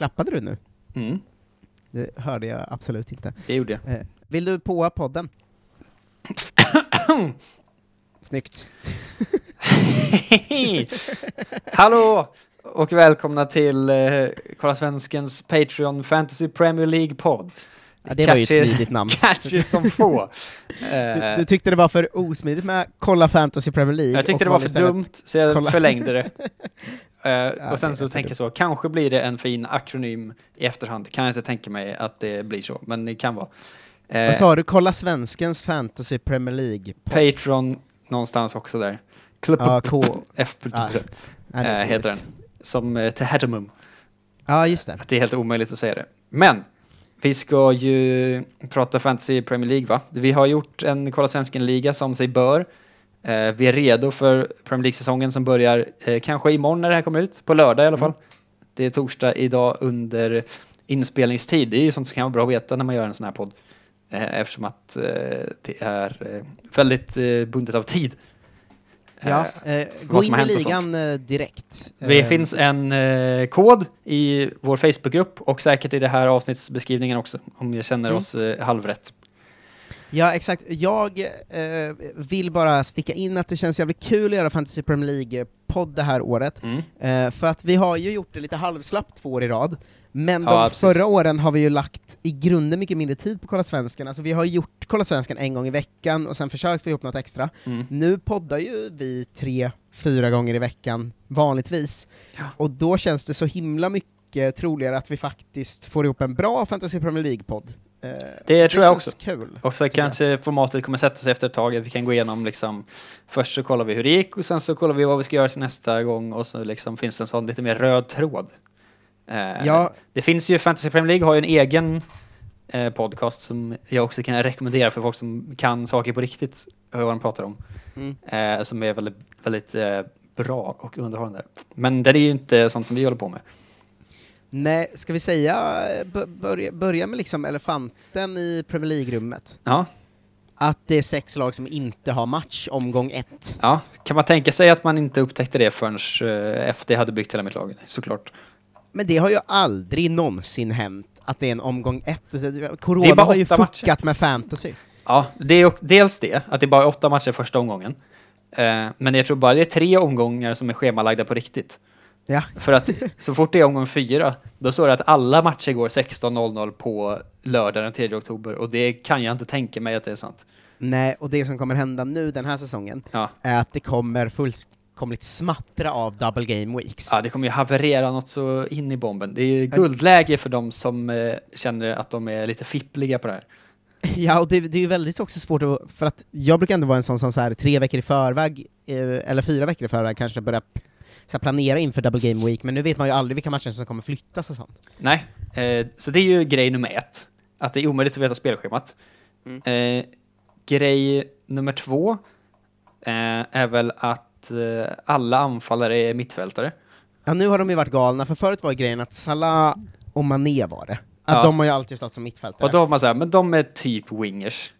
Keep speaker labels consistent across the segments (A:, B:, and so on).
A: Klappade du nu?
B: Mm,
A: Det hörde jag absolut inte.
B: det gjorde jag.
A: Eh, vill du påa podden? Snyggt.
B: Hallå och välkomna till eh, Kolla Svenskens Patreon Fantasy Premier League-podd.
A: Ja, det var ju ett
B: Catchy-
A: smidigt namn.
B: Catchy som få.
A: Du,
B: Eh,
A: du tyckte det var för osmidigt med Kolla Fantasy Premier League?
B: jag tyckte det var för dumt, så jag
A: kolla.
B: förlängde det.
A: Ja,
B: och sen så tänker jag så, kanske blir det en fin akronym i efterhand. Kan jag inte tänka mig att det blir så, men det kan vara.
A: Vad
B: Eh,
A: sa du? Kolla Svenskens Fantasy Premier League?
B: Patreon någonstans också där. Klubb
A: Ja, K...
B: F
A: Ja,
B: eh, heter den. Som eh, Tehedumum.
A: Ja, just det.
B: Att det är helt omöjligt att säga det. Men vi ska ju prata Fantasy Premier League va? Vi har gjort en Kolla Svensken-liga som sig bör. Eh, vi är redo för Premier League-säsongen som börjar eh, kanske imorgon när det här kommer ut, på lördag i alla fall.
A: Mm.
B: Det är torsdag idag under inspelningstid. Det är ju sånt som kan vara bra att veta när man gör en sån här podd. Eh, eftersom att eh, det är eh, väldigt eh, bundet av tid.
A: Ja,
B: Eh,
A: eh, gå in i ligan eh, direkt.
B: Det
A: Eh,
B: finns en eh, kod i vår Facebookgrupp och säkert i det här avsnittsbeskrivningen också, om jag känner
A: Mm.
B: oss eh, halvrätt.
A: Ja, exakt. Jag eh, vill bara sticka in att det känns jävligt kul att göra Fantasy Premier League-podd det här året,
B: Mm.
A: eh, för att vi har ju gjort det lite halvslappt två år i rad, men
B: Ja,
A: de
B: precis.
A: förra åren har vi ju lagt i grunden mycket mindre tid på Kolla Svensken, alltså vi har gjort Kolla Svensken en gång i veckan och sen försökt få ihop något extra.
B: Mm.
A: Nu poddar ju vi tre, fyra gånger i veckan vanligtvis,
B: Ja.
A: och då känns det så himla mycket troligare att vi faktiskt får ihop en bra Fantasy Premier League-podd. Eh,
B: Det tror jag också.
A: kul.
B: Och så
A: tycker jag.
B: kanske formatet kommer sätta sig efter ett tag, att vi kan gå igenom liksom, först så kollar vi hur det gick och sen så kollar vi vad vi ska göra till nästa gång och så liksom finns det en sån lite mer röd tråd. Eh,
A: Ja,
B: Det finns ju, Fantasy Premier League har ju en egen eh, podcast som jag också kan rekommendera för folk som kan saker på riktigt, vad de pratar om.
A: Mm.
B: eh, som är väldigt, väldigt bra och underhållande. Men det är ju inte sånt som vi håller på med.
A: Nej, ska vi säga, börja, börja med liksom elefanten i Premier League-rummet?
B: Ja,
A: Att det är sex lag som inte har match omgång ett.
B: ja. Kan man tänka sig att man inte upptäckte det förrän eh, FD hade byggt hela mitt lag? Såklart.
A: Men det har ju aldrig någonsin hänt att det är en omgång ett.
B: Är
A: Corona har ju fuckat med fantasy.
B: Ja, det är dels det, att det är bara åtta matcher första omgången. Eh, men jag tror bara det är tre omgångar som är schemalagda på riktigt.
A: Ja.
B: För att så fort det är omgång fyra, då står det att alla matcher går 16.00 på lördag den 3 oktober och det kan jag inte tänka mig att det är sant.
A: Nej, och det som kommer hända nu den här säsongen
B: Ja.
A: är att det kommer fullkomligt smattra av double game weeks.
B: Ja, det kommer ju haverera något så in i bomben. Det är ju guldläge för de som eh, känner att de är lite fippliga på det här.
A: Ja, och det, det är ju väldigt också svårt att, för att jag brukar ändå vara en sån som så här, tre veckor i förväg, eh, eller fyra veckor i förväg kanske börjar så här, planera inför double game week, men nu vet man ju aldrig vilka matcher som kommer flyttas och sånt.
B: Nej, eh, så det är ju grej nummer ett. Att det är omöjligt att veta spelschemat.
A: Mm.
B: Eh, grej nummer två är väl att eh, alla anfallare är mittfältare.
A: Ja, nu har de ju varit galna, för förut var grejen att Salah och Mané var det. Att
B: Ja.
A: de har ju alltid stått som mittfältare.
B: Och då har man såhär, men de är typ wingers.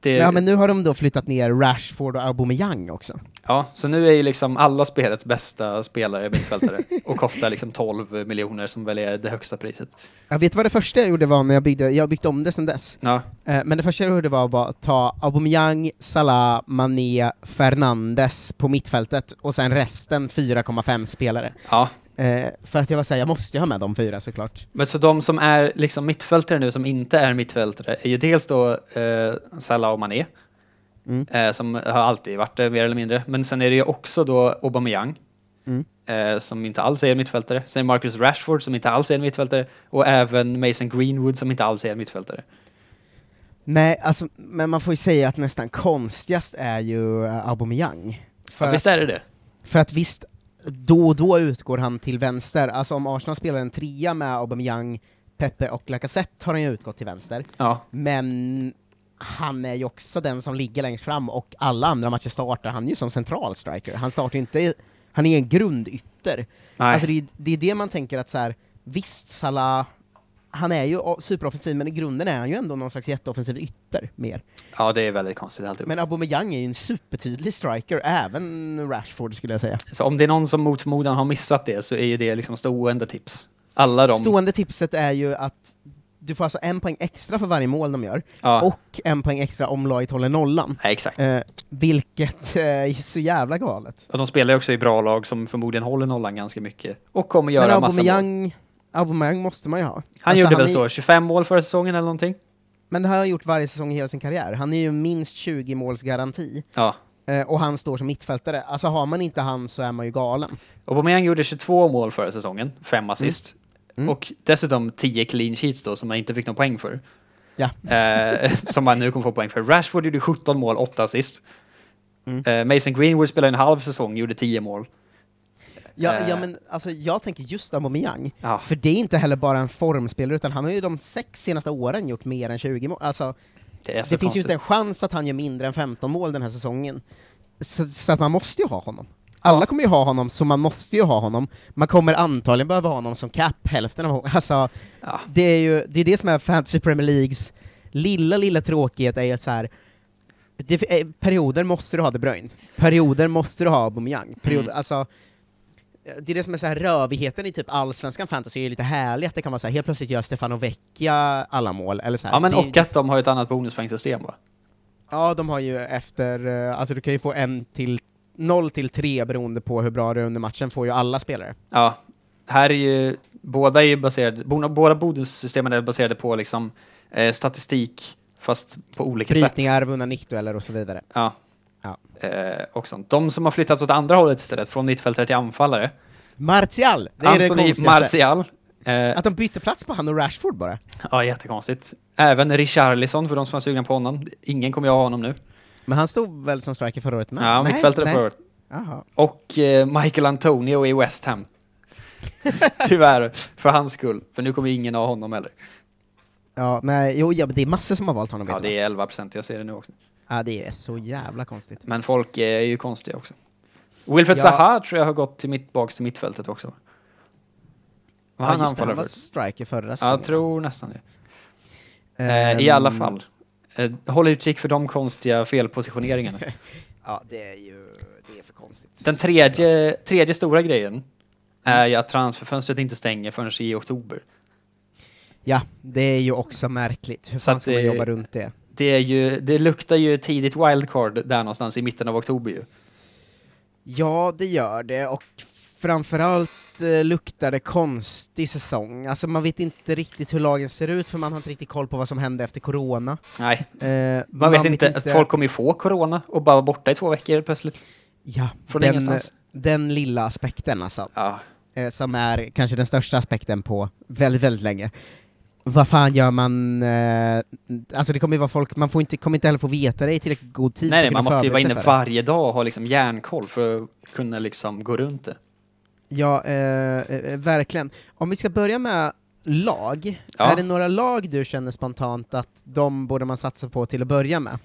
B: Det,
A: Ja, men nu har de då flyttat ner Rashford och Aubameyang också.
B: Ja, så nu är ju liksom alla spelets bästa spelare mittfältare och kostar liksom 12 miljoner som väl är det högsta priset.
A: Jag vet vad det första jag gjorde var när jag byggde, jag har byggt om det sen dess.
B: Ja,
A: Eh, men det första jag gjorde var bara att ta Aubameyang, Salah, Mané, Fernandes på mittfältet, och sen resten 4,5 spelare.
B: ja.
A: Eh, för att jag var såhär, jag måste ju ha med de fyra såklart.
B: Men så de som är liksom mittfältare nu som inte är mittfältare är ju dels då eh, Salah och Mané.
A: Mm.
B: Eh, som har alltid varit det mer eller mindre. Men sen är det ju också då Aubameyang.
A: Mm.
B: Eh, som inte alls är en mittfältare. Sen Marcus Rashford som inte alls är en mittfältare. Och även Mason Greenwood som inte alls är en mittfältare.
A: Nej, alltså, men man får ju säga att nästan konstigast är ju uh, Aubameyang. För,
B: Ja, visst är det det?
A: för att visst, då och då utgår han till vänster, alltså om Arsenal spelar en trea med Aubameyang, Pepe och Lacazette har han ju utgått till vänster.
B: Ja.
A: Men han är ju också den som ligger längst fram, och alla andra matcher startar han ju som central striker. Han startar inte, han är en grundytter.
B: Nej.
A: Alltså det, är- det är det man tänker att så här, visst Salah, han är ju superoffensiv, men i grunden är han ju ändå någon slags jätteoffensiv ytter, mer.
B: ja, det är väldigt konstigt alltihop.
A: Men Aubameyang är ju en supertydlig striker, även Rashford skulle jag säga.
B: Så om det är någon som mot förmodan har missat det så är ju det liksom stående tips. Alla de.
A: Stående tipset är ju att du får alltså en poäng extra för varje mål de gör,
B: Ja,
A: och en poäng extra om laget håller nollan.
B: nej, exakt.
A: Eh, vilket eh, är så jävla galet.
B: Och de spelar ju också i bra lag som förmodligen håller nollan ganska mycket. Och kommer göra
A: Men
B: massa mål.
A: Aubameyang, måste man ju ha.
B: Han
A: Alltså,
B: gjorde väl
A: är-
B: så, 25 mål förra säsongen eller någonting?
A: Men det har han gjort varje säsong i hela sin karriär. Han är ju minst 20 måls garanti.
B: Ja.
A: Eh, och han står som mittfältare. Alltså har man inte han så är man ju galen.
B: Aubameyang gjorde 22 mål förra säsongen, 5 assist.
A: Mm.
B: Och dessutom 10 clean sheets då, som man inte fick någon poäng för.
A: Ja.
B: Eh, som man nu kommer få poäng för. Rashford gjorde 17 mål, 8 assist.
A: Mm.
B: Eh, Mason Greenwood spelade en halv säsong, gjorde 10 mål.
A: Ja,
B: Eh.
A: ja men alltså jag tänker just Aubameyang,
B: Ja.
A: för det är inte heller bara en formspelare, utan han har ju de sex senaste åren gjort mer än 20 mål. Alltså,
B: Det
A: det finns ju inte en chans att han gör mindre än 15 mål den här säsongen. Så, så att man måste ju ha honom. Alla kommer ju ha honom, så man måste ju ha honom. Man kommer antagligen behöva ha honom som cap hälften av Alltså,
B: Ja.
A: det är ju det, är det som är Fantasy Premier Leagues lilla, lilla tråkighet, är ju att så här, det, eh, perioder måste du ha De Bruyne, perioder måste du ha Aubameyang, perioder,
B: Mm.
A: alltså det är det som är så här rövigheten i typ allsvenskan fantasy, är lite härligt att det kan vara så här, helt plötsligt gör Stefano Vecchia alla mål, eller så här.
B: Ja, men
A: det,
B: och att de har ett annat bonuspoängsystem va?
A: Ja, de har ju efter, eh, alltså du kan ju få en till, 0 till 3 beroende på hur bra du är under matchen, får ju alla spelare.
B: Ja, här är ju, båda är ju baserade, båda, bonussystemen är baserade på liksom eh, statistik, fast på olika sätt.
A: Brytningar, vunna nickdueller och så vidare.
B: Ja.
A: Ja.
B: Eh, och sånt. De som har flyttats åt andra hållet istället, från mittfältare till anfallare.
A: Martial! Det är det
B: Anthony
A: konstigaste.
B: Martial. Eh,
A: Att de bytte plats på han och Rashford bara.
B: ja, jättekonstigt. Även Richarlison, för de som var sugna på honom. Ingen kommer jag ha honom nu.
A: Men han stod väl som striker förra året med?
B: Ja, mittfältare förra året. Och eh, Michael Antonio i West Ham. Tyvärr, för hans skull. För nu kommer ingen ha honom heller.
A: Ja, nej, jo, ja, men det är massor som har valt honom,
B: Ja, det är 11 procent, jag ser det nu också.
A: Ja, det är så jävla konstigt.
B: Men folk är ju konstiga också. Wilfred
A: Ja.
B: Zaha tror jag har gått till mittbaks till mittfältet också. Han
A: ja, just det, han var striker förra
B: Ja,
A: säsongen.
B: jag tror nästan det. Eh, I alla
A: Ehm,
B: fall. Eh, håll utkik för de konstiga felpositioneringarna.
A: Ja, det är ju, det är för konstigt.
B: Den tredje, tredje stora grejen är ju att transferfönstret inte stänger förrän i oktober.
A: Ja, det är ju också märkligt. Hur
B: Så
A: fan
B: att
A: ska man jobba runt det?
B: Det, är ju, det luktar ju tidigt wildcard där någonstans i mitten av oktober ju.
A: Ja, det gör det, och framförallt luktar det konstig säsong. Alltså man vet inte riktigt hur lagen ser ut, för man har inte riktigt koll på vad som hände efter corona.
B: Nej,
A: Eh,
B: man, vet inte, att folk kommer ju få corona och bara vara borta i två veckor plötsligt.
A: Ja,
B: Från
A: den,
B: ingenstans.
A: den lilla aspekten alltså,
B: Ja,
A: eh, som är kanske den största aspekten på väldigt, väldigt länge. Vad fan gör man, eh, alltså det kommer ju vara folk, man får inte, kommer inte heller få veta det i tillräckligt god tid
B: nej, nej, man måste ju vara inne varje dag och ha liksom järnkoll för att kunna liksom gå runt det.
A: Ja, eh, eh, verkligen. Om vi ska börja med lag,
B: Ja.
A: är det några lag du känner spontant att de borde man satsa på till att börja med?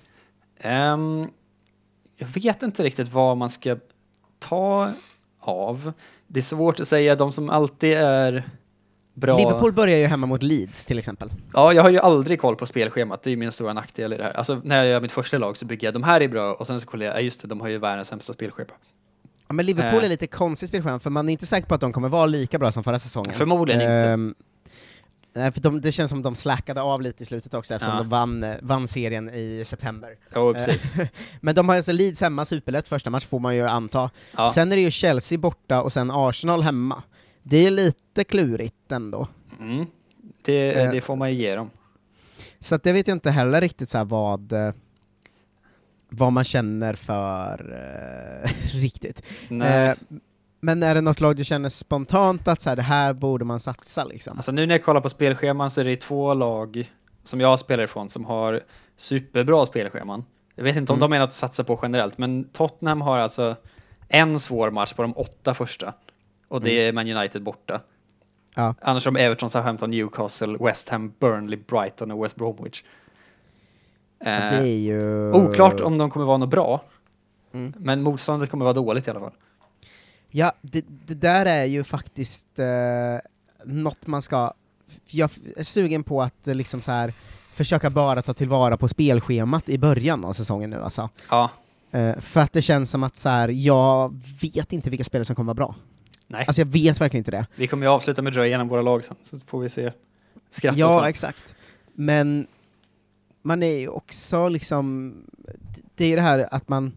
B: Ehm, jag vet inte riktigt vad man ska ta av. Det är svårt att säga, de som alltid är bra.
A: Liverpool börjar ju hemma mot Leeds till exempel.
B: Ja, jag har ju aldrig koll på spelschemat, det är ju min stora nackdel i det här. Alltså när jag gör mitt första lag så bygger jag, de här är bra, och sen så kollar jag, ja just det, de har ju världens sämsta spelschema.
A: Ja, men Liverpool
B: Eh.
A: är lite konstigt spelschema, för man är inte säker på att de kommer vara lika bra som förra säsongen.
B: Förmodligen inte.
A: Ehm, Nej, för de, det känns som de slackade av lite i slutet också, eftersom
B: Ja.
A: de vann, eh, vann serien i september.
B: Jo, precis.
A: Men de har alltså Leeds hemma, superlätt första match får man ju anta.
B: Ja.
A: Sen är det ju Chelsea borta och sen Arsenal hemma. Det är lite klurigt ändå.
B: Mm. Det,
A: Eh.
B: det får man ju ge dem.
A: Så att det vet jag inte heller riktigt så vad, vad man känner för eh, riktigt. Eh, men är det något lag du känner spontant att så här, det här borde man satsa liksom?
B: Alltså nu när jag kollar på spelscheman så är det två lag som jag spelar ifrån som har superbra spelscheman. Jag vet inte om
A: Mm.
B: de är något att satsa på generellt, men Tottenham har alltså en svår match på de åtta första. Och det är Man United borta.
A: Mm. Ja.
B: Annars har de Everton, Southampton, Newcastle, West Ham, Burnley, Brighton och West Bromwich.
A: Det
B: Eh,
A: ju...
B: Oklart om de kommer vara något bra,
A: Mm.
B: men motståndet kommer vara dåligt i alla fall.
A: Ja, det, det där är ju faktiskt eh, något man ska... Jag är sugen på att liksom så här försöka bara ta tillvara på spelschemat i början av säsongen nu alltså.
B: Ja,
A: Eh, för att det känns som att så här, jag vet inte vilka spelare som kommer vara bra.
B: Nej,
A: Alltså jag vet verkligen inte det.
B: vi kommer ju avsluta med att dra igenom våra lag sen, så får vi se. Skratta
A: Ja, exakt. Men man är ju också liksom, det är ju det här att man,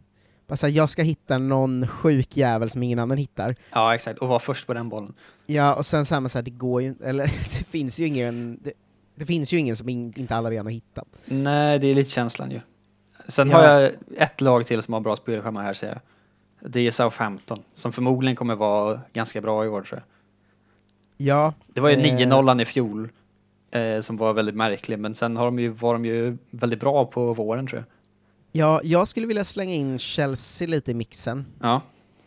A: bara så här, jag ska hitta någon sjuk jävel som ingen annan hittar.
B: ja, exakt. Och vara först på den bollen.
A: Ja, och sen men så här, det går ju eller det finns ju ingen, det, det finns ju ingen som in, inte alla redan har hittat.
B: Nej, det är lite känslan ju. Sen
A: Ja.
B: har jag ett lag till som har bra spelschema här, ser jag. Det är Southampton, som förmodligen kommer vara ganska bra i år, tror jag.
A: Ja.
B: Det var ju
A: Eh.
B: 9-0 i fjol, eh, som var väldigt märklig, men sen har de ju, var de ju väldigt bra på våren, tror jag.
A: Ja, jag skulle vilja slänga in Chelsea lite i mixen.
B: Ja,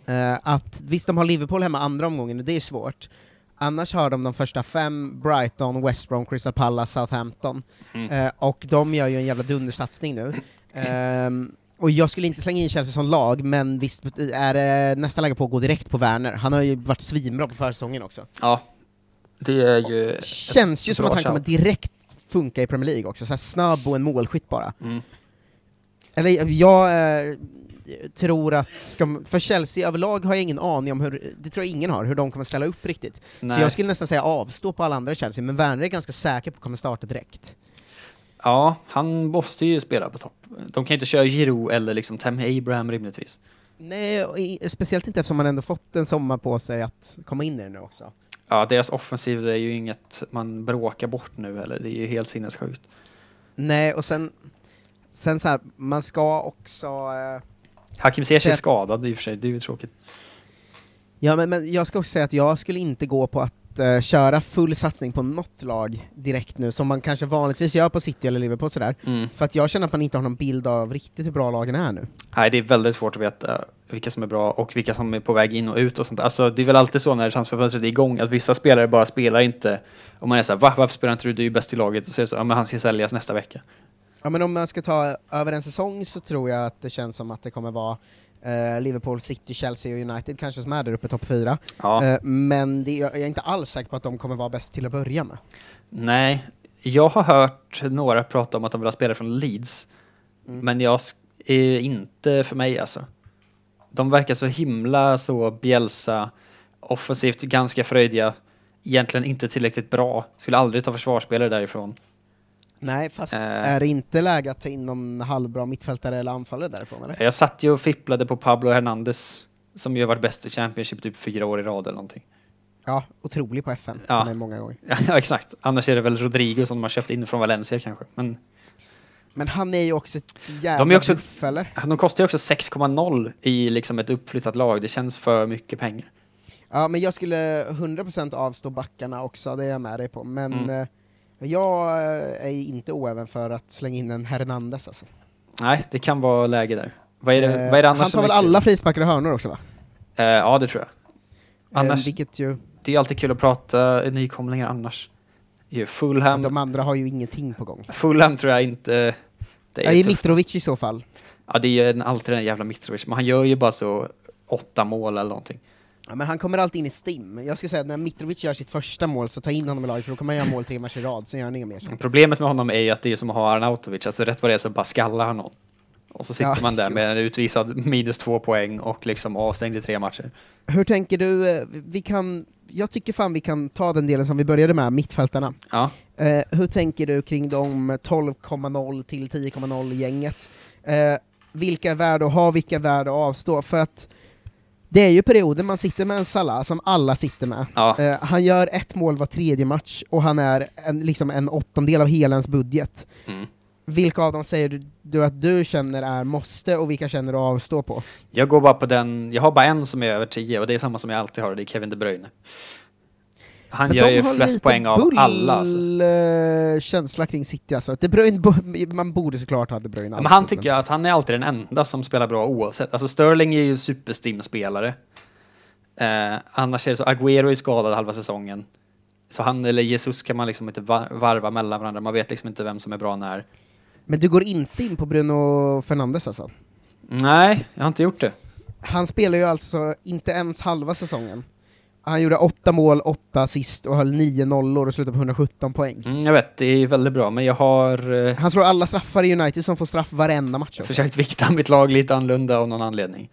A: Eh, att visst, de har Liverpool hemma andra omgången, och det är svårt. Annars har de de första fem, Brighton, West Brom, Crystal Palace, Southampton.
B: Mm.
A: Eh, och de gör ju en jävla dundersatsning nu. Ehm, och jag skulle inte slänga in Chelsea som lag, men visst är det nästan läge på att gå direkt på Werner. Han har ju varit svinbra på försäsongen också.
B: ja. Det är ju...
A: Känns ju som att han kommer direkt funka i Premier League också, så snabb och en målskytt bara.
B: Mm.
A: Eller jag eh, tror att, ska, för Chelsea överlag har jag ingen aning om hur, det tror jag ingen har, hur de kommer ställa upp riktigt.
B: Nej.
A: Så jag skulle nästan säga avstå på alla andra Chelsea, men Werner är ganska säker på att kommer starta direkt.
B: Ja, han måste ju spela på topp. De kan ju inte köra Giroud eller liksom Tammy Abraham rimligtvis.
A: Nej, speciellt inte eftersom man ändå fått en sommar på sig att komma in i det nu också.
B: Ja, deras offensiv är ju inget man bråkar bort nu heller. Det är ju helt sinnessjukt.
A: Nej, och sen, sen så här, man ska också... Eh,
B: Hakim Ziyech är
A: Sätt-
B: skadad i och för sig, det är ju tråkigt.
A: ja, men, men jag ska också säga att jag skulle inte gå på att eh, köra full satsning på något lag direkt nu, som man kanske vanligtvis gör på City eller Liverpool sådär.
B: Mm.
A: För att jag känner att man inte har någon bild av riktigt hur bra lagen är nu.
B: Nej, det är väldigt svårt att veta vilka som är bra och vilka som är på väg in och ut och sånt. Alltså, det är väl alltid så när transferfönstret är igång att vissa spelare bara spelar inte och man är såhär, va? Varför spelar inte du? Du är ju bäst i laget. Och så är det så, ja men han ska säljas nästa vecka.
A: Ja, men om man ska ta över en säsong så tror jag att det känns som att det kommer vara eh, Liverpool, City, Chelsea och United kanske som är där uppe topp fyra.
B: Ja.
A: Eh, men det, jag är inte alls säker på att de kommer vara bäst till att börja med.
B: Nej, jag har hört några prata om att de vill ha spelare från Leeds.
A: Mm.
B: Men jag är inte för mig alltså. De verkar så himla så Bielsa, offensivt ganska fröjdiga, egentligen inte tillräckligt bra. Skulle aldrig ta försvarsspelare därifrån.
A: Nej, fast
B: Eh.
A: är det inte läge att ta in någon halvbra mittfältare eller anfallare därifrån eller?
B: Jag satt ju och fipplade på Pablo Hernandez som ju har varit bäst i Championship typ fyra år i rad eller någonting.
A: Ja, otrolig på FN
B: Ja.
A: många gånger.
B: Ja, exakt. Annars är det väl Rodrigo som de har köpt in från Valencia kanske. Men
A: Men han är ju också ett jävla
B: De också-
A: buff, eller?
B: de kostar ju också 6,0 i liksom ett uppflyttat lag. Det känns för mycket pengar.
A: Ja, men jag skulle 100% avstå backarna också, det är jag med dig på. Men
B: Mm.
A: eh, jag eh, är inte oäven för att slänga in en Hernandez alltså.
B: Nej, det kan vara läge där. Vad är det,
A: Eh,
B: vad är det annars
A: han tar väl alla frisparkar och hörnor också va?
B: Eh, ja, det tror jag. Annars,
A: Eh, ju,
B: det är alltid kul att prata nykomlingar annars. Ju Fulham,
A: de andra har ju ingenting på gång.
B: Fulham tror jag inte... Det
A: är
B: tufft.
A: Mitrovic i så fall.
B: Ja, det är ju en- alltid den jävla Mitrovic, men han gör ju bara så åtta mål eller någonting.
A: Ja, men han kommer alltid in i stim. Jag skulle säga att när Mitrovic gör sitt första mål så ta in honom i laget, för då kommer han göra mål tre matcher i rad, sen gör han inga mer.
B: Problemet med honom är ju att det är som att ha Arnautovic, alltså rätt vad det är så bara skallar han någon. Och så sitter
A: Ja,
B: man där med en utvisad minus två poäng och liksom avstängd i tre matcher.
A: Hur tänker du, eh, vi kan, jag tycker fan vi kan ta den delen som vi började med, mittfältarna.
B: Ja,
A: Eh, hur tänker du kring de 12,0 till 10,0 gänget? Eh, vilka är värda att ha, vilka är värda att avstå? För att det är ju perioder man sitter med en Salah som alla sitter med.
B: ja.
A: Eh, han gör ett mål var tredje match och han är en, liksom en åttondel av hela ens budget.
B: Mm.
A: Vilka av dem säger du, du att du känner är måste och vilka känner du avstå på?
B: Jag går bara på den, jag har bara en som är över 10 och det är samma som jag alltid har och det är Kevin De Bruyne. Han
A: Men
B: gör ju flest poäng av alla alltså.
A: bull, eh, känsla kring City alltså. De Bruyne, man borde såklart ha De Bruyne
B: Men han
A: alltid,
B: tycker jag att han är alltid den enda som spelar bra oavsett. Alltså Sterling är ju superstim-spelare. Eh, annars är det så, Agüero är skadad halva säsongen. Så han eller Jesus kan man liksom inte va- varva mellan varandra. Man vet liksom inte vem som är bra när.
A: Men du går inte in på Bruno Fernandes alltså?
B: Nej, jag har inte gjort det.
A: Han spelar ju alltså inte ens halva säsongen. Han gjorde åtta mål, åtta assist och höll nio nollor och slutade på 117 poäng.
B: Mm, jag vet, det är väldigt bra, men jag har eh,
A: Han slår alla straffar i United som får straff varenda match också.
B: försökt vikta mitt lag lite annorlunda av någon anledning.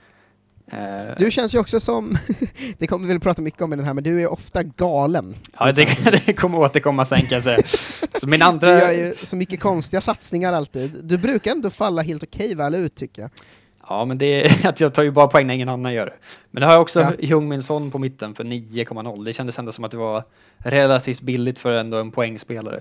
B: Eh,
A: Du känns ju också som, det kommer vi väl prata mycket om i den här, men du är ofta galen.
B: ja, det, det kommer återkomma sen kan jag säga. Så min
A: Du
B: andra...
A: gör ju så mycket konstiga satsningar alltid. Du brukar ändå falla helt okej väl ut tycker jag.
B: Ja, men det är att jag tar ju bara poäng när ingen annan gör det. Men det har jag också
A: Ja.
B: Son på mitten för 9,0. Det kändes ändå som att det var relativt billigt för ändå en poängspelare.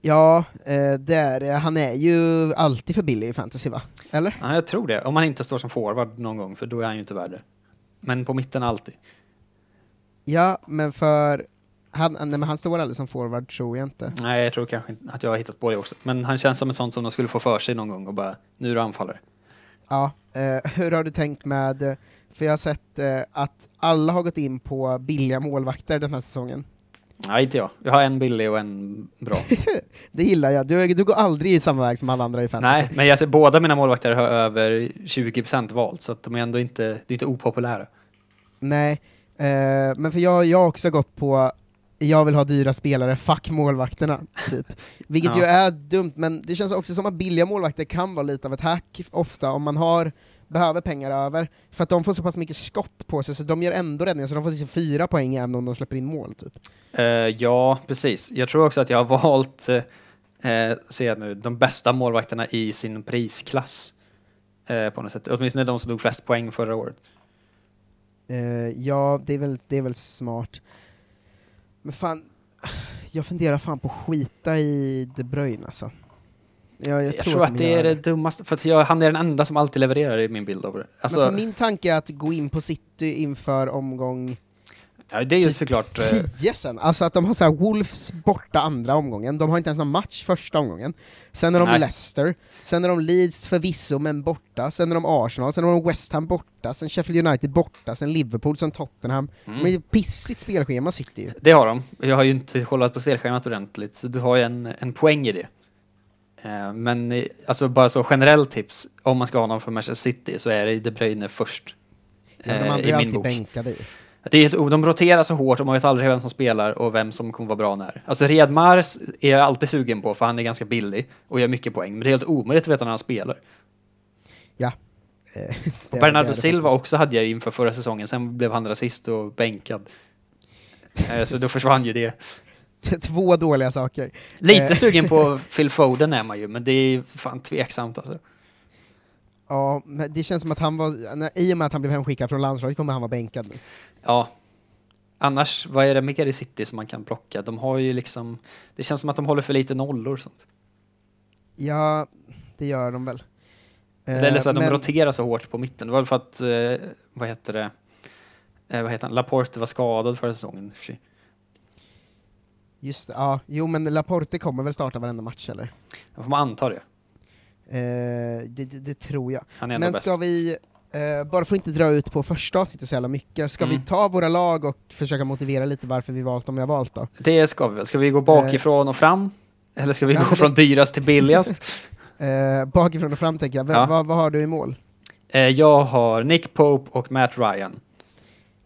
A: Ja, eh, det är det. Han är ju alltid för billig i fantasy va? Eller?
B: Ja, jag tror det. Om han inte står som forward någon gång, för då är han ju inte värd det. Men på mitten alltid.
A: Ja, men för... Han, nej, men han står aldrig som forward tror jag inte.
B: Nej, jag tror kanske inte att jag har hittat på det också. Men han känns som en sån som de skulle få för sig någon gång och bara, nu är du anfallare.
A: Ja, eh, hur har du tänkt med, för jag har sett eh, att alla har gått in på billiga målvakter den här säsongen.
B: Nej, inte jag. Jag har en billig och en bra.
A: Det gillar jag, du, du går aldrig i samma väg som alla andra i fantasy.
B: Nej, men jag ser båda mina målvakter har över 20% valt, så att de är ändå inte, det är inte opopulära.
A: Nej, eh, men för jag jag har också gått på jag vill ha dyra spelare, fuck målvakterna, typ. Vilket
B: Ja.
A: ju är dumt, men det känns också som att billiga målvakter kan vara lite av ett hack ofta om man har behöver pengar över, för att de får så pass mycket skott på sig så de gör ändå räddningar, så de får liksom fyra poäng även om de släpper in mål. Typ.
B: Eh, ja, precis. Jag tror också att jag har valt, uh, jag nu, de bästa målvakterna i sin prisklass. eh, på något sätt. Åtminstone de som tog flest poäng förra året.
A: Eh, ja, det är, väl, det är väl smart. Men fan, jag funderar fan på att skita i De Bruyne alltså. Jag, jag,
B: Jag, tror, att
A: de
B: det är det dummaste, för att jag, han är den enda som alltid levererar i min bild av det.
A: Men
B: Alltså,
A: för min tanke är att gå in på City inför omgång
B: ja, det är ju
A: typ
B: såklart... eh,
A: 10 sen. Alltså att de har så här Wolves borta andra omgången, de har inte ens någon match första omgången. Sen är de
B: Nej.
A: Leicester, sen är de Leeds förvisso men borta, sen är de Arsenal, sen är de West Ham borta, sen Sheffield United borta, sen Liverpool, sen Tottenham.
B: mm.
A: Men pissigt spelschema City ju.
B: Det har de. Jag har ju inte kollat på spelschemat ordentligt, så du har ju en, en poäng i det. Eh, Men alltså bara så generellt tips, om man ska ha någon för Manchester City så är det De Bruyne först.
A: Ja, de
B: eh,
A: andra är alltid
B: bok.
A: bänkade.
B: Det är, helt- de roterar så hårt och man vet aldrig vem som spelar och vem som kommer vara bra när. Alltså Redmars är jag alltid sugen på för han är ganska billig och gör mycket poäng, men det är helt omöjligt att veta när han spelar.
A: Eh, det
B: Och Bernardo Silva
A: faktiskt.
B: också hade jag inför förra säsongen, sen blev han rasist och bänkad. Så då försvann ju det.
A: Två dåliga saker.
B: Lite
A: Eh.
B: sugen på Phil Foden är man ju, men det är fan tveksamt alltså.
A: Ja, men det känns som att han var, när, i och med att han blev hemskickad från landslaget kommer han vara bänkad nu.
B: Ja. Annars, vad är det mer i City som man kan plocka? De har ju liksom, det känns som att de håller för lite nollor och sånt.
A: Ja, det gör de väl.
B: Är så att
A: Eh,
B: de roterar så hårt på mitten. Det var väl för att, eh, vad heter det, vad heter han, Laporte var skadad förra säsongen. för sig.
A: Just det, ja, jo men Laporte kommer väl starta varenda match eller?
B: Då får man anta det.
A: Eh, det, det, det tror jag.
B: Han är ändå
A: Men
B: bäst.
A: ska vi, eh, bara för att inte dra ut på första avsnittet så jävla mycket, ska
B: Mm.
A: vi ta våra lag och försöka motivera lite varför vi valt dem vi har valt då?
B: Det ska vi väl. Ska vi gå bakifrån och fram? Eller ska vi
A: Ja,
B: gå från dyrast till billigast?
A: Eh, bakifrån och fram tänker jag, Vem,
B: Ja.
A: vad, vad har du i mål?
B: eh, jag har Nick Pope och Matt Ryan.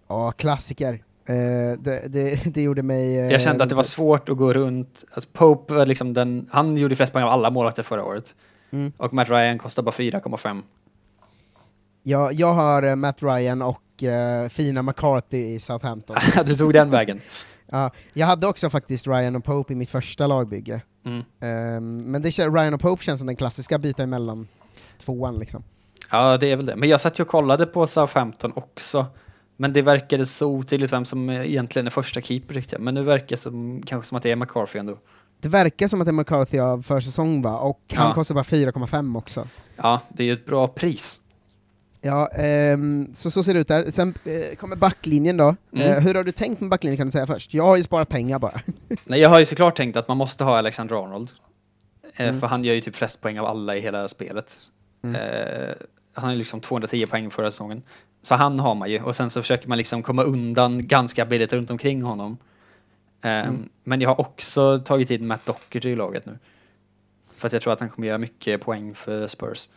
A: Ja, klassiker. Eh, det, det, det gjorde mig... eh,
B: Jag kände att det var
A: lite-
B: svårt att gå runt. Alltså Pope var liksom den, han gjorde flest poäng av alla målvakter förra året.
A: Mm.
B: Och Matt Ryan kostar bara 4,5.
A: Ja, jag har eh, Matt Ryan och eh, fina McCarthy i Southampton.
B: du tog den vägen.
A: ja, jag hade också faktiskt Ryan och Pope i mitt första lagbygge.
B: Mm.
A: Ehm, men det, Ryan och Pope känns som den klassiska byta emellan tvåan liksom.
B: Ja, det är väl det. Men jag satt ju och kollade på Southampton också. Men det verkade så otydligt vem som egentligen är första keeper riktigt. Men nu verkar det som, kanske som att det är McCarthy ändå.
A: Det verkar som att det är McCarthy av försäsong va, och han
B: Ja.
A: kostar bara 4,5 också.
B: Ja, det är ju ett bra pris.
A: Ja, ehm, så så ser det ut där. Sen eh, kommer backlinjen då.
B: Mm.
A: Eh, hur har du tänkt med backlinjen kan du säga först? Jag har ju sparat pengar bara.
B: Nej, jag har ju såklart tänkt att man måste ha Alexander Arnold.
A: Mm.
B: För han gör ju typ flest poäng av alla i hela spelet.
A: Mm.
B: Han har liksom 210 poäng förra säsongen. Så han har man ju. Och sen så försöker man liksom komma undan ganska billigt runt omkring honom. Eh,
A: Mm.
B: Men jag har också tagit in Matt Docherty i laget nu. För att jag tror att han kommer göra mycket poäng för Spurs.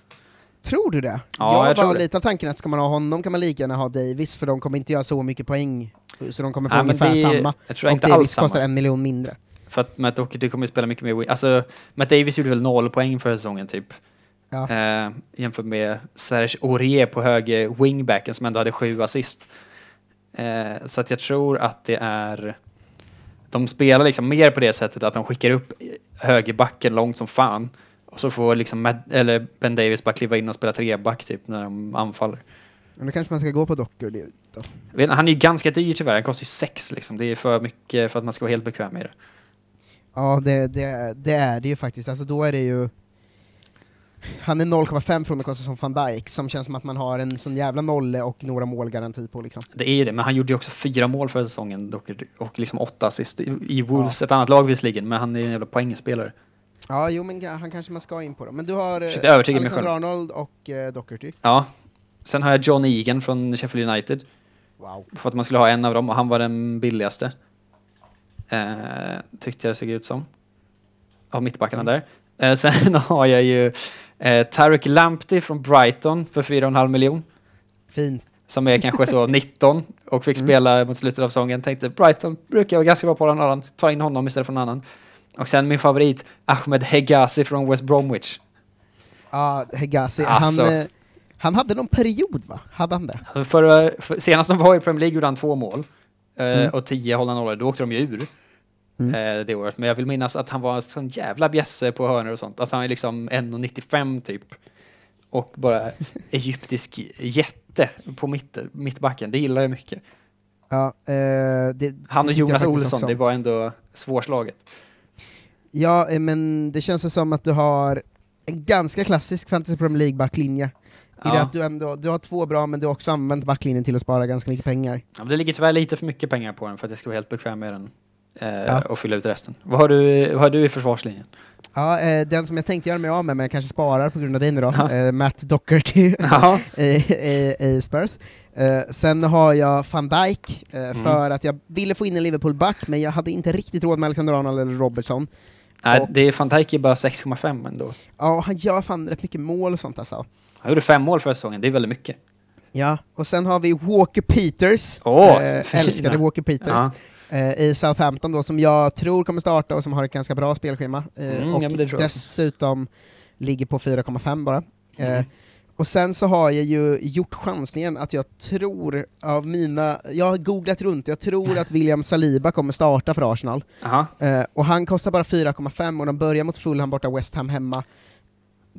A: Tror du det?
B: Ja, jag
A: jag
B: tror
A: var lite av tanken att ska man ha honom kan man lika gärna ha Davis, för de kommer inte göra så mycket poäng, så de kommer få
B: Ja,
A: ungefär
B: det-
A: samma.
B: Jag tror
A: och
B: inte
A: Davis
B: alls samma.
A: kostar en miljon mindre.
B: För att Matt Docherty kommer spela mycket mer. Alltså, Matt Davis gjorde väl noll poäng förra säsongen typ.
A: Ja.
B: Eh, jämfört med Serge Aurier på höger wingbacken som ändå hade sju assist. Eh, så att jag tror att det är... De spelar liksom mer på det sättet att de skickar upp högerbacken långt som fan. Och så får liksom Matt, eller Ben Davis bara kliva in och spela treback typ när de anfaller.
A: Men då kanske man ska gå på Docker då.
B: Inte, Han är ju ganska dyr tyvärr, han kostar ju sex liksom. Det är för mycket för att man ska vara helt bekväm med det.
A: Ja, det, det, det är det ju faktiskt. Alltså då är det ju... Han är 0,5 från att kosta som van Dijk, som känns som att man har en sån jävla nolle och några målgaranti på liksom.
B: Det är ju det, men han gjorde ju också fyra mål förra säsongen dock, och liksom åtta assist i- Wolves, ett annat lag visserligen, men han är en jävla poängspelare.
A: Ja, jo men han kanske man ska in på då. Men du har eh,
B: övertyga mig
A: Alexander. Arnold och eh, Docherty.
B: Ja. Sen har jag John Egan från Sheffield United,
A: Wow.
B: för att man skulle ha en av dem, och han var den billigaste. Eh, tyckte jag det såg ut som. Av mittbackarna där. Eh, sen har jag ju eh, Tarek Lamptey från Brighton för 4,5 miljon.
A: Fin.
B: som är kanske så 19 och fick spela mot slutet av säsongen. Tänkte Brighton brukar vara ganska bra på den annan, ta in honom istället för någon annan. Och sen min favorit, Ahmed Hegazi från West Bromwich.
A: Ja, Hegazi.
B: Alltså.
A: Han, eh, han hade någon period va? Hade han det?
B: För, för, senast de var i Premier League gjorde han två mål. eh,
A: Mm.
B: Och 10 hållna nollor, då åkte de ju ur.
A: Mm.
B: eh, Det året. Men jag vill minnas att han var en sån jävla bjässe på hörnor och sånt. Alltså han är liksom 1,95 typ. Och bara egyptisk jätte på mitt, mittbacken. Det gillar jag mycket.
A: Ja, eh, det, det
B: Han och Jonas Olsson,
A: också
B: det var ändå svårslaget.
A: Ja, eh, men det känns som att du har en ganska klassisk Fantasy Premier League-backlinje. I det
B: Ja.
A: att du ändå, du har två bra, men du har också använt backlinjen till att spara ganska mycket pengar.
B: Ja, men det ligger tyvärr lite för mycket pengar på den för att jag ska vara helt bekväm med den. Eh,
A: Ja.
B: Och fylla ut resten. Vad har du, vad har du i försvarslinjen?
A: Ja, eh, den som jag tänkte göra mig av med, men jag kanske sparar på grund av dig nu då,
B: Ja.
A: eh, Matt Docherty i, i, i Spurs. Eh, sen har jag van Dijk, eh,
B: Mm.
A: för att jag ville få in en Liverpool-back, men jag hade inte riktigt råd med Alexander Arnold eller Robertson.
B: Nej,
A: Och-
B: det är van Dijk är bara 6,5 ändå.
A: Ja, han gör fan rätt mycket mål och sånt alltså.
B: Han gjorde fem mål förra säsongen, det är väldigt mycket.
A: Ja, och sen har vi Walker Peters,
B: fina.
A: älskade Walker Peters,
B: Ja.
A: Eh, i Southampton då, som jag tror kommer starta och som har ett ganska bra spelschema. Eh,
B: Mm,
A: och
B: ja,
A: dessutom ligger på 4,5 bara. Eh,
B: Mm.
A: och sen så har jag ju gjort chansningen att jag tror, av mina, jag har googlat runt, jag tror att William Saliba kommer starta för Arsenal. Eh, och han kostar bara 4,5 och de börjar mot Fulham borta West Ham hemma.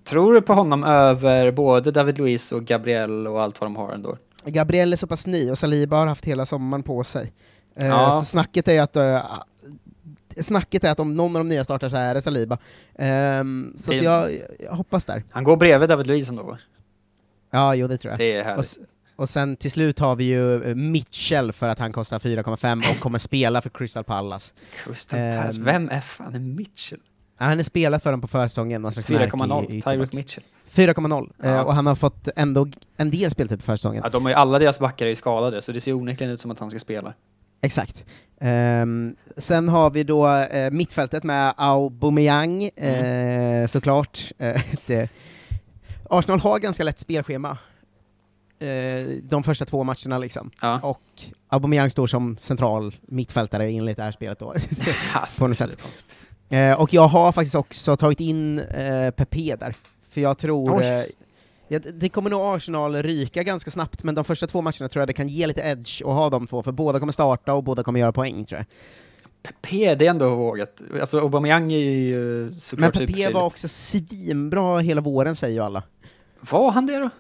B: Tror du på honom över både David Luiz och Gabriel och allt vad de har ändå?
A: Gabriel är så pass ny och Saliba har haft hela sommaren på sig. Eh,
B: Ja.
A: Så snacket är att uh, Snacket är att om någon av de nya startar så är det Saliba. Ehm, så
B: Det-
A: jag, jag hoppas där.
B: Han går bredvid David Luiz ändå.
A: Ja, jo det tror jag.
B: Det är
A: Och,
B: härligt.
A: s- och sen till slut har vi ju eh, Mitchell för att han kostar 4,5 och kommer spela för Crystal Palace.
B: Crystal Palace, vem är fan är Mitchell?
A: Han är spelat för dem på försäsongen, någon slags märke i-
B: 4,0,
A: i
B: Tyreek
A: ytterback.
B: Mitchell.
A: 4,0, eh,
B: Ja.
A: och han har fått ändå en del speltid på försäsongen.
B: Ja, de är alla deras backar är ju skadade, så det ser onekligen ut som att han ska spela.
A: Exakt. Ehm, sen har vi då eh, mittfältet med Aubameyang, eh, såklart. Eh, det, Arsenal har ganska lätt spelschema. De första två matcherna liksom.
B: Ja.
A: Och Aubameyang står som central mittfältare enligt det här spelet då.
B: Alltså,
A: på något sätt. och jag har faktiskt också tagit in eh, Pepe där. För jag tror... Eh, ja, det- kommer nog Arsenal ryka ganska snabbt, men de första två matcherna tror jag det kan ge lite edge att ha de två, för båda kommer starta och båda kommer göra poäng tror jag.
B: Pepe, det är ändå vågat. Alltså Aubameyang är ju
A: Men
B: såklart
A: Pepe
B: supertydligt.
A: var också svinbra hela våren säger ju alla.
B: Var han det då?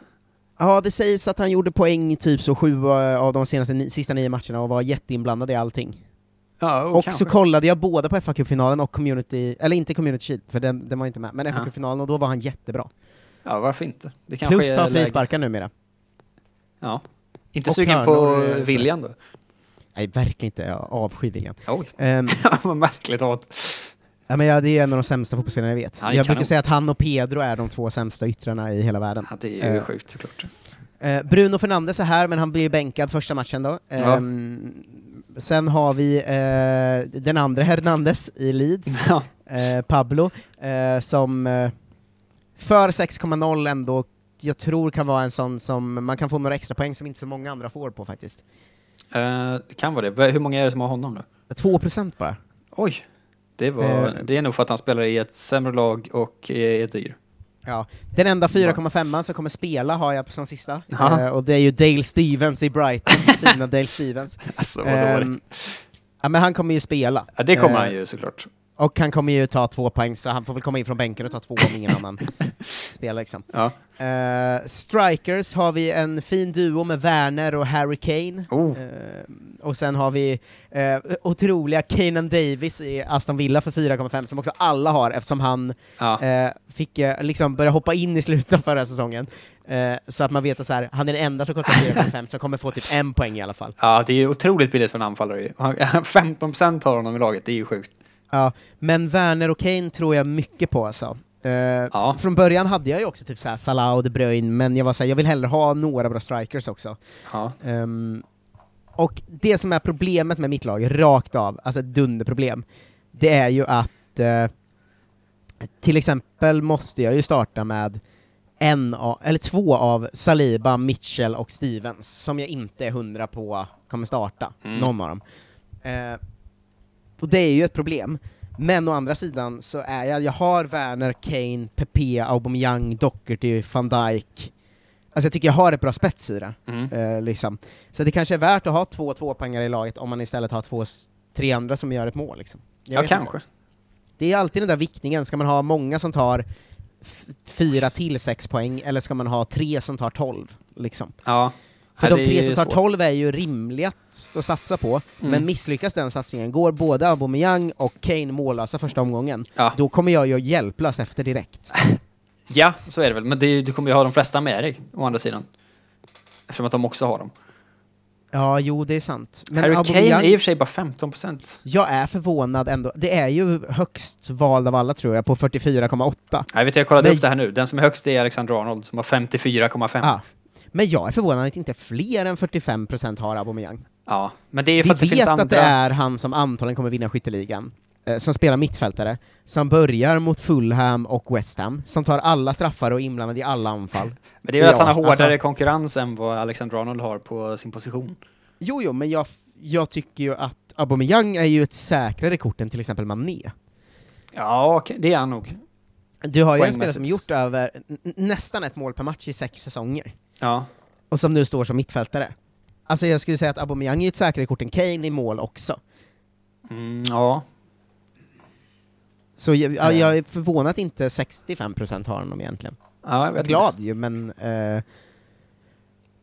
A: Ja, det sägs att han gjorde poäng typ så sju eh, av de senaste ni- sista nio matcherna och var jätteinblandad i allting.
B: Ja,
A: och
B: kanske.
A: så kollade jag både på fa Cup-finalen och Community, eller inte Community Shield, för den, den var inte med, men fa
B: Ja.
A: Och då var han jättebra.
B: Ja, varför inte? Det kanske
A: Plus
B: läge.
A: frisparkar numera.
B: Ja. Inte
A: Och
B: sugen på
A: hörnor, eh,
B: William då?
A: Nej, verkligen inte. Jag avskyr William.
B: Oj,
A: Ehm,
B: vad märkligt att...
A: ja, men ja, det är en av de sämsta fotbollsspelarna jag vet.
B: Är
A: jag brukar säga att han och Pedro är de två sämsta yttrarna i hela världen.
B: Ja, det är ju
A: Eh.
B: sjukt såklart.
A: Eh, Bruno Fernandes är här, men han blir bänkad första matchen då.
B: Ja.
A: Ehm, sen har vi eh, den andra Hernandez i Leeds,
B: Ja.
A: Pablo, som för 6,0 ändå, jag tror kan vara en sån som man kan få några extra poäng som inte så många andra får på faktiskt.
B: Eh, det kan vara det. Hur många är det som har honom då?
A: 2% bara.
B: Oj, det, var,
A: Eh.
B: det är nog för att han spelar i ett sämre lag och är, är dyr.
A: Ja, den enda 4,5 som kommer spela har jag som sista, eh, och det är ju Dale Stevens i Brighton, fina Dale Stevens.
B: Alltså vad
A: Ehm,
B: dåligt.
A: Ja men han kommer ju spela.
B: Ja, det kommer han ju såklart.
A: Och han kommer ju ta två poäng, så han får väl komma in från bänken och ta två om ingen annan spelar liksom.
B: Ja.
A: Eh, strikers har vi en fin duo med Werner och Harry Kane.
B: Oh.
A: Eh, och sen har vi eh, otroliga Kanan Davis i Aston Villa för 4,5 som också alla har eftersom han
B: Ja.
A: eh, fick liksom börja hoppa in i slutet av förra säsongen. Så att man vet att så här, han är den enda som kostar 4,5 som kommer få typ en poäng i alla fall.
B: ja, det är ju otroligt billigt för en anfallare ju. Han- 15% har honom i laget, det är ju sjukt.
A: Ja, men Werner och Kane tror jag mycket på alltså. Eh,
B: Ja.
A: Från början hade jag ju också typ så här Salah och De Bruyne, men jag var så här, jag vill hellre ha några bra strikers också.
B: Ja.
A: Ehm, och det som är problemet med mitt lag, rakt av, alltså ett dunderproblem, det är ju att eh, till exempel måste jag ju starta med en av, eller två av Saliba, Mitchell och Stevens, som jag inte är hundra på kommer starta,
B: Mm.
A: någon av dem. Eh, och det är ju ett problem. Men å andra sidan så är jag, jag har Werner, Kane, Pepe, Aubameyang, Doherty, van Dijk. Alltså jag tycker jag har ett bra spets i det.
B: Mm.
A: Eh, liksom. Så det kanske är värt att ha två tvåpoängare i laget om man istället har två, tre andra som gör ett mål. Liksom. Jag
B: Ja,
A: vet inte.
B: kanske.
A: Det är alltid den där viktningen, ska man ha många som tar fyra till sex poäng, eller ska man ha tre som tar tolv? Liksom.
B: Ja.
A: För de tre som tar
B: svårt.
A: 12 är ju rimligast att satsa på,
B: Mm.
A: men misslyckas den satsningen, går både Aubameyang och Kane mållösa första omgången,
B: Ja.
A: då kommer jag ju hjälplös efter direkt.
B: ja, så är det väl. Men det, du kommer ju ha de flesta med dig, å andra sidan. Eftersom att de också har dem.
A: Ja, jo, det är sant. Men
B: Harry
A: Aubameyang,
B: Kane är i och för sig bara 15%.
A: jag är förvånad ändå. Det är ju högst vald av alla tror jag, på 44,8.
B: Jag vet, jag kollade
A: Men-
B: upp det här nu. Den som är högst är Alexander Arnold som har 54,5.
A: Ja. Men jag är förvånad att inte fler än 45% har Aubameyang.
B: Ja, men det är ju
A: Vi
B: för att det
A: vet
B: finns
A: att
B: andra...
A: det är han som antagligen kommer vinna skytteligan, eh, som spelar mittfältare, som börjar mot Fulham och West Ham, som tar alla straffar och är inblandad i alla anfall.
B: Men det är väl att han har hårdare
A: alltså-
B: konkurrens än vad Alexander Arnold har på sin position.
A: Jo, jo, men jag, jag tycker ju att Aubameyang är ju ett säkrare kort än till exempel Mané.
B: Ja, okej, det är han nog.
A: Du har ju en spelare som gjort över nästan ett mål per match i sex säsonger,
B: Ja.
A: och som nu står som mittfältare. Alltså jag skulle säga att Aubameyang är ett säkrare kort än Kane i mål också.
B: Mm, ja.
A: Så jag, ja, jag är förvånad att inte 65% har honom egentligen.
B: ja jag vet
A: glad ju, men... Eh,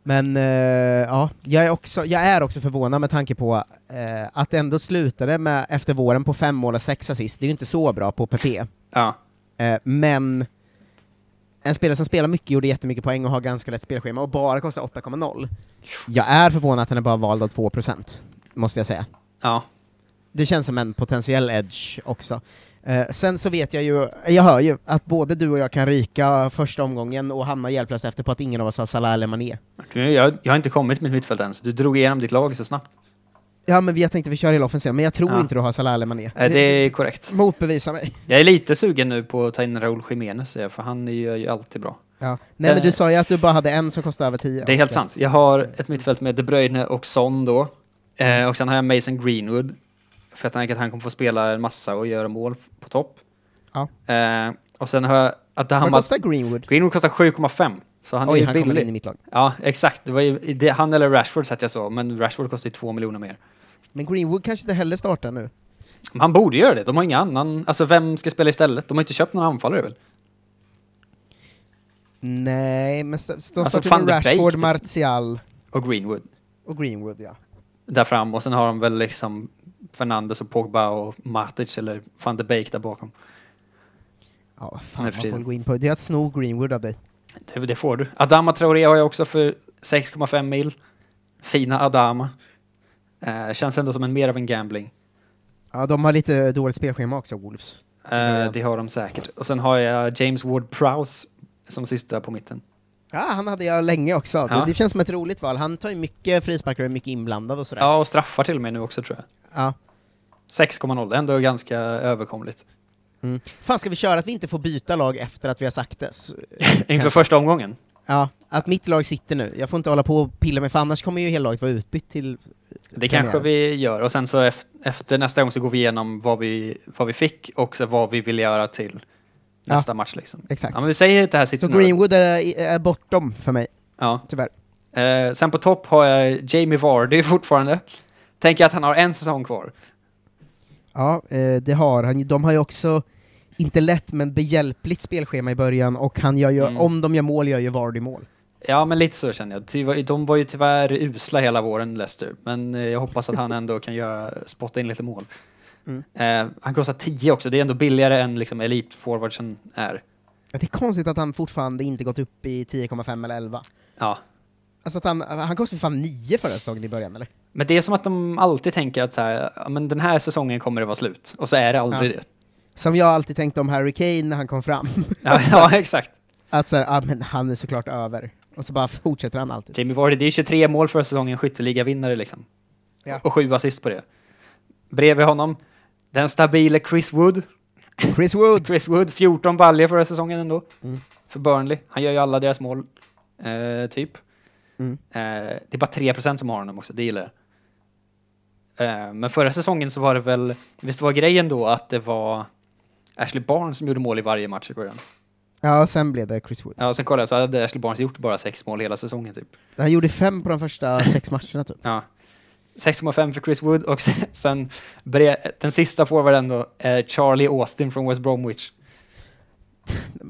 A: men eh, ja, jag är, också, jag är också förvånad med tanke på eh, att det ändå slutade med, efter våren på fem mål och sex assist, det är ju inte så bra på PP.
B: Ja.
A: Eh, men en spelare som spelar mycket, gjorde jättemycket poäng och har ganska lätt spelschema och bara kostar 8,0. Jag är förvånad att han är bara vald av 2%, måste jag säga.
B: Ja.
A: Det känns som en potentiell edge också. Eh, sen så vet jag ju, jag hör ju, att både du och jag kan ryka första omgången och hamna hjälplösa efter på att ingen av oss har Salah eller Mané.
B: Jag, jag har inte kommit med mitt mittfält ens. Du drog igenom ditt lag så snabbt.
A: Ja men jag tänkte vi kör hela offensiven, men jag tror
B: Ja.
A: inte du har Salah eller Mané.
B: Det är korrekt.
A: Motbevisa mig.
B: Jag är lite sugen nu på att ta in Raúl Jiménez, för han är ju, alltid bra.
A: Ja. Nej men
B: Eh.
A: du sa ju att du bara hade en som kostade över 10.
B: Det är helt sant. Jag har ett mittfält med De Bruyne och Son då. Eh, och sen har jag Mason Greenwood. För jag tänker att han kommer få spela en massa och göra mål på topp.
A: Ja.
B: Eh, och sen har jag
A: Vad kostar Greenwood?
B: Greenwood kostar 7,5. Så han
A: Oj,
B: är
A: han kommer in i
B: billig.
A: mitt lag.
B: Ja, exakt. Det var ju, det, han eller Rashford satt jag så, men Rashford kostar ju 2 miljoner mer.
A: Men Greenwood kanske inte heller startar nu.
B: Men han borde göra det. De har ingen annan... Alltså vem ska spela istället? De har inte köpt någon anfallare väl?
A: Nej, men st-
B: Alltså,
A: startar Rashford,
B: typ.
A: Martial
B: Och Greenwood.
A: och Greenwood ja.
B: Där fram. Och sen har de väl liksom Fernandes och Pogba och Matic eller van de Beek där bakom.
A: Ja, vad fan, man får gå in på det. är att sno Greenwood av dig.
B: Det, det får du. Adama Traoré har jag också för 6,5 mil. Fina Adama. Eh, känns ändå som en mer av en gambling.
A: Ja, de har lite dåligt spelschema också, Wolves.
B: Eh, det har de säkert. Och sen har jag James Ward-Prowse som sista på mitten.
A: Ja, han hade jag länge också.
B: Ja.
A: Det, det känns som ett roligt val. Han tar ju mycket frisparkar och är mycket inblandad och sådär.
B: Ja, och straffar till och med nu också tror jag.
A: Ja.
B: 6,0, det är ändå ganska överkomligt.
A: Mm. Fan, ska vi köra att vi inte får byta lag efter att vi har sagt det?
B: Inför första omgången.
A: Ja, att mitt lag sitter nu. Jag får inte hålla på och pilla mig, för annars kommer ju hela laget vara utbytt till...
B: Det kanske vi gör. Och sen så efter, efter nästa gång så går vi igenom vad vi, vad vi fick och så vad vi vill göra till
A: Ja.
B: nästa match liksom.
A: Exakt.
B: Ja men vi säger att det här
A: Så
B: sitter nu.
A: Greenwood är, är bortom för mig,
B: Ja.
A: tyvärr.
B: Eh, sen på topp har jag Jamie Vardy fortfarande. Tänker att han har en säsong kvar.
A: Ja, eh, det har han ju. De har ju också, inte lätt men behjälpligt spelschema i början, och han gör ju,
B: Mm.
A: om de gör mål, gör ju Vardy mål.
B: Ja, men lite så känner jag. De var ju tyvärr usla hela våren, Leicester. Men eh, jag hoppas att han ändå kan göra, spotta in lite mål.
A: Mm.
B: Eh, han kostar 10 också, det är ändå billigare än liksom elitforwardsen är.
A: Ja, Det är konstigt att han fortfarande inte gått upp i 10,5 eller 11.
B: Ja.
A: Alltså att han, han kostade fan 9 förra säsongen i början, eller?
B: Men det är som att de alltid tänker att så här, men den här säsongen kommer det vara slut. Och så är det aldrig
A: Ja.
B: det.
A: Som jag alltid tänkte om Harry Kane när han kom fram.
B: Ja, ja exakt.
A: att så här, ah, men han är såklart över. Och så bara fortsätter han alltid.
B: Jamie Vardy, det är 23 mål för säsongen, skytteliga-vinnare liksom.
A: Ja.
B: Och sju assist på det. Bredvid honom, den stabile Chris Wood.
A: Chris Wood!
B: Chris Wood, 14 baljor förra säsongen ändå.
A: Mm.
B: För Burnley. Han gör ju alla deras mål, eh, typ.
A: Mm.
B: Eh, det är bara 3% som har honom också, det gillar jag. Eh, men förra säsongen så var det väl, visst var grejen då att det var Ashley Barnes som gjorde mål i varje match i början?
A: Ja, sen blev det Chris Wood.
B: Ja, och sen kollade jag så hade Ashley Barnes gjort bara sex mål hela säsongen typ.
A: Han gjorde fem på de första sex matcherna typ.
B: Ja. 6,5 för Chris Wood och sen, den sista forwarden då, eh, Charlie Austin från West Bromwich.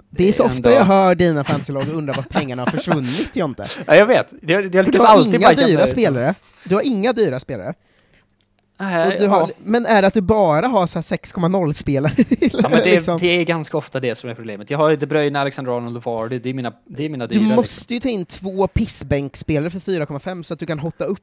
A: Det är så ofta jag hör dina fantasylag undra vart pengarna har försvunnit, Jonte.
B: Ja, jag vet. Jag, jag
A: du har inga dyra spelare. Du har inga dyra spelare.
B: Nej,
A: Och du har,
B: ja.
A: Men är det att du bara har så här 6,0 spelare?
B: Ja, men det,
A: liksom?
B: det är ganska ofta det som är problemet. Jag har ju De Bruyne, Alexander Arnold och Vardy, det är mina, det är mina
A: Du
B: dyra. liksom.
A: måste ju ta in två pissbänkspelare för 4,5 så att du kan hotta upp.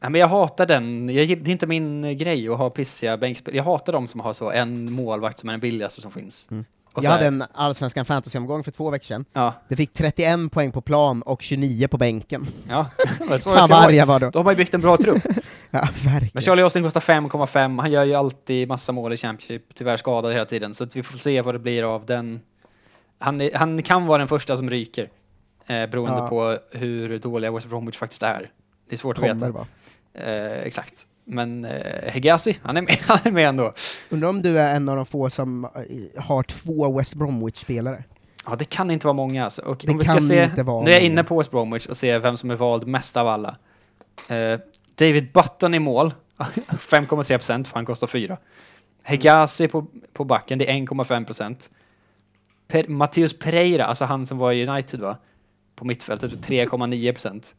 B: Ja, men jag hatar den, jag, det är inte min eh, grej att ha pissiga bänkspel. Jag hatar de som har så en målvakt som är den billigaste som finns.
A: Mm. Jag hade en allsvenskan fantasyomgång för två veckor sedan.
B: Ja,
A: Det fick 31 poäng på plan och 29 på bänken.
B: ja. Men
A: Fan vad arg jag var då.
B: Då har man ju byggt en bra trupp.
A: Ja,
B: Men
A: verkligen.
B: Charlie Austin kostar 5,5, han gör ju alltid massa mål i Championship, tyvärr skadad hela tiden, så att vi får se vad det blir av den. Han, är, han kan vara den första som ryker, eh, beroende
A: Ja.
B: på hur dåliga West Bromwich faktiskt är. Det är svårt att
A: Kommer
B: veta.
A: vara.
B: Eh, exakt. Men eh, Hegazi, han är, med, han är med ändå.
A: Undrar om du är en av de få som eh, har två West Bromwich-spelare?
B: Ja, det kan inte vara många alltså. Och
A: Det
B: om vi ska se, nu är jag inne på West Bromwich och ser vem som är vald mest av alla. Eh, David Button i mål, 5,3 procent, för han kostar 4. Hegazi på, på backen, det är 1,5 procent. Per, Matteus Pereira, alltså han som var i United va, på mittfältet, 3,9 procent.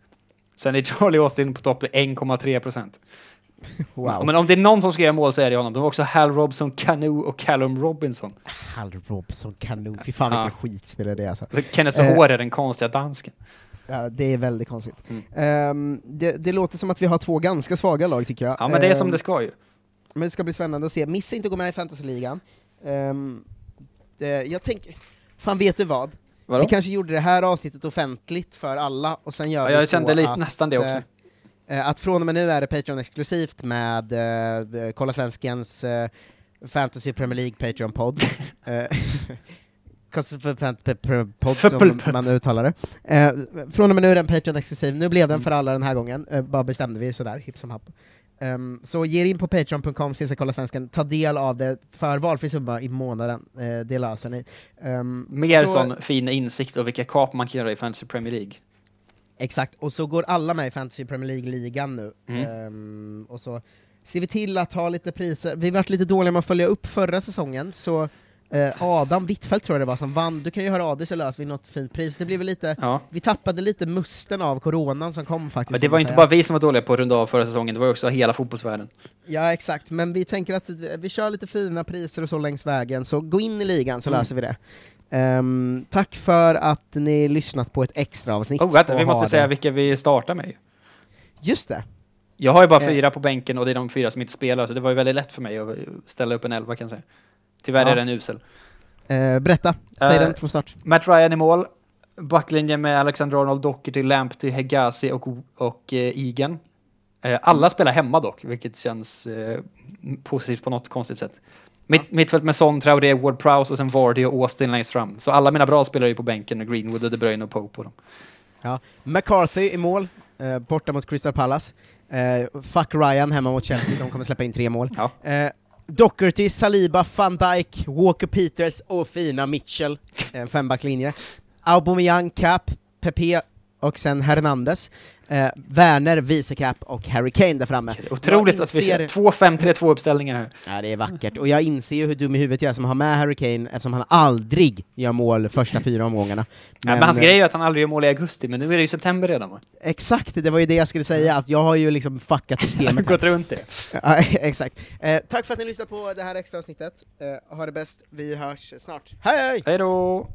B: Sen är Charlie Austin på topp, 1,3 procent.
A: Wow.
B: Men om det är någon som ska göra mål så är det honom. De har också Hal Robson, Canu och Callum Robinson.
A: Hal Robson kanon, fy fan
B: Ja.
A: vilken skitspelare det är alltså.
B: Så Kenneth
A: Eh.
B: Sohor är den konstiga dansken.
A: Ja, det är väldigt konstigt.
B: Mm.
A: Ehm, det, det låter som att vi har två ganska svaga lag tycker jag.
B: Ja, men det är som
A: Ehm,
B: det ska ju.
A: Men det ska bli spännande att se. Missa inte att gå med i fantasyligan. Um, det, jag tänker, fan vet du vad?
B: Vadå?
A: Vi kanske gjorde det här avsnittet offentligt för alla, och sen gör
B: Ja,
A: vi
B: jag
A: så
B: kände
A: att,
B: nästan det också.
A: Eh, att från och med nu är det Patreon-exklusivt med eh, Kolla Svenskens eh, Fantasy Premier League Patreon-podd. Eh, Podd som man uttalar det. Eh, från och med nu är den Patreon-exklusiv, nu blev den för alla den här gången, eh, bara bestämde vi sådär, hipp som happ. Ehm, så ge er in på patreon.com, kolla svenskan, ta del av det för valfri summa i månaden, eh, det löser ni. Ehm,
B: Mer
A: så-
B: sån fin insikt och vilka kap man kan göra i Fantasy Premier League.
A: Exakt, och så går alla med i Fantasy Premier League-ligan nu.
B: Mm.
A: Ehm, och så ser vi till att ha lite priser. Vi varit lite dåliga med att följa upp förra säsongen, så eh, Adam Wittfeldt tror jag det var som vann. Du kan ju höra av dig så löser vi något fint pris. Det blir väl lite,
B: Ja.
A: vi tappade lite musten av coronan som kom faktiskt.
B: Men det var inte
A: säga.
B: bara vi som var dåliga på att runda av förra säsongen, det var också hela fotbollsvärlden.
A: Ja, exakt. Men vi tänker att vi kör lite fina priser och så längs vägen, så gå in i ligan så
B: Mm.
A: löser vi det. Ehm, tack för att ni lyssnat på ett extra avsnitt.
B: Oh, vänta, vi måste säga
A: det.
B: vilka vi startar med. ju.
A: Just det.
B: Jag har ju bara
A: Eh.
B: fyra på bänken och det är de fyra som inte spelar, så det var ju väldigt lätt för mig att ställa upp en elva kan jag säga. Tyvärr
A: Ja.
B: är den usel.
A: Eh, berätta, säg
B: Eh,
A: den från start.
B: Matt Ryan i mål. Backlinjen med Alexander Arnold, Doherty, Lamptey, Hegazi och, och Egan. Eh, alla spelar hemma dock, vilket känns positivt på något konstigt sätt. Mitt, Mittfält med Son, Traoré, Ward Prowse och sen Vardy och Austin längst fram. Så alla mina bra spelare är på bänken Greenwood och De Bruyne och Pope på dem.
A: Ja. McCarthy i mål, eh, borta mot Crystal Palace. Eh, fuck Ryan hemma mot Chelsea, de kommer släppa in tre mål.
B: Ja.
A: Eh, Docherty, Saliba, van Dijk, Walker Peters och fina Mitchell, en fembacklinje. Aubameyang, Cap, Pepe och sen Hernandez. Eh, Werner, Vicecap och Harry Kane där framme.
B: Otroligt
A: Jag
B: att vi
A: inser-
B: ser två 5-3-2 uppställningar här.
A: Ja, det är vackert, och jag inser ju hur dum i huvudet jag är som har med Harry Kane eftersom han aldrig gör mål första fyra omgångarna.
B: Men, men hans
A: eh,
B: grej är att han aldrig gör mål i augusti, men nu är det ju september redan va?
A: Exakt, det var ju det jag skulle säga, att jag har ju liksom fuckat systemet.
B: Gått runt det.
A: Ja, exakt. Eh, tack för att ni lyssnade på det här extra avsnittet. Eh, ha det bäst, vi hörs snart. Hej!
B: Hej då!